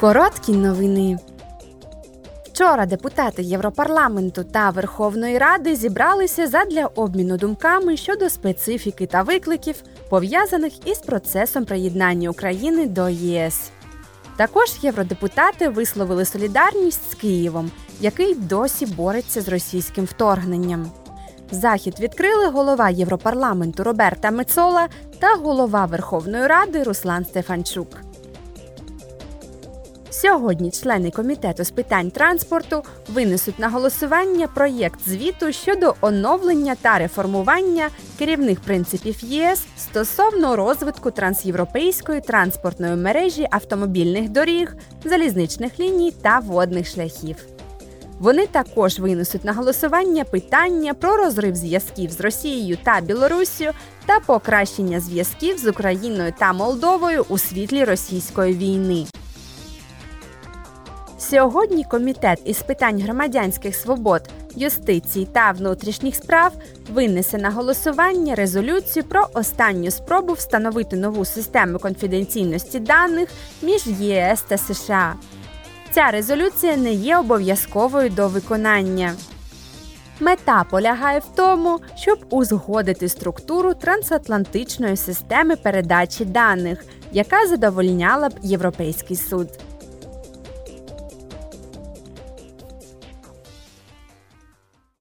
Короткі новини. Вчора депутати Європарламенту та Верховної Ради зібралися задля обміну думками щодо специфіки та викликів, пов'язаних із процесом приєднання України до ЄС. Також євродепутати висловили солідарність з Києвом, який досі бореться з російським вторгненням. Захід відкрили голова Європарламенту Роберта Мецола та голова Верховної Ради Руслан Стефанчук. Сьогодні члени комітету з питань транспорту винесуть на голосування проєкт звіту щодо оновлення та реформування керівних принципів ЄС стосовно розвитку трансєвропейської транспортної мережі автомобільних доріг, залізничних ліній та водних шляхів. Вони також винесуть на голосування питання про розрив зв'язків з Росією та Білоруссю та покращення зв'язків з Україною та Молдовою у світлі російської війни. Сьогодні комітет із питань громадянських свобод, юстиції та внутрішніх справ винесе на голосування резолюцію про останню спробу встановити нову систему конфіденційності даних між ЄС та США. Ця резолюція не є обов'язковою до виконання. Мета полягає в тому, щоб узгодити структуру трансатлантичної системи передачі даних, яка задовольняла б Європейський суд.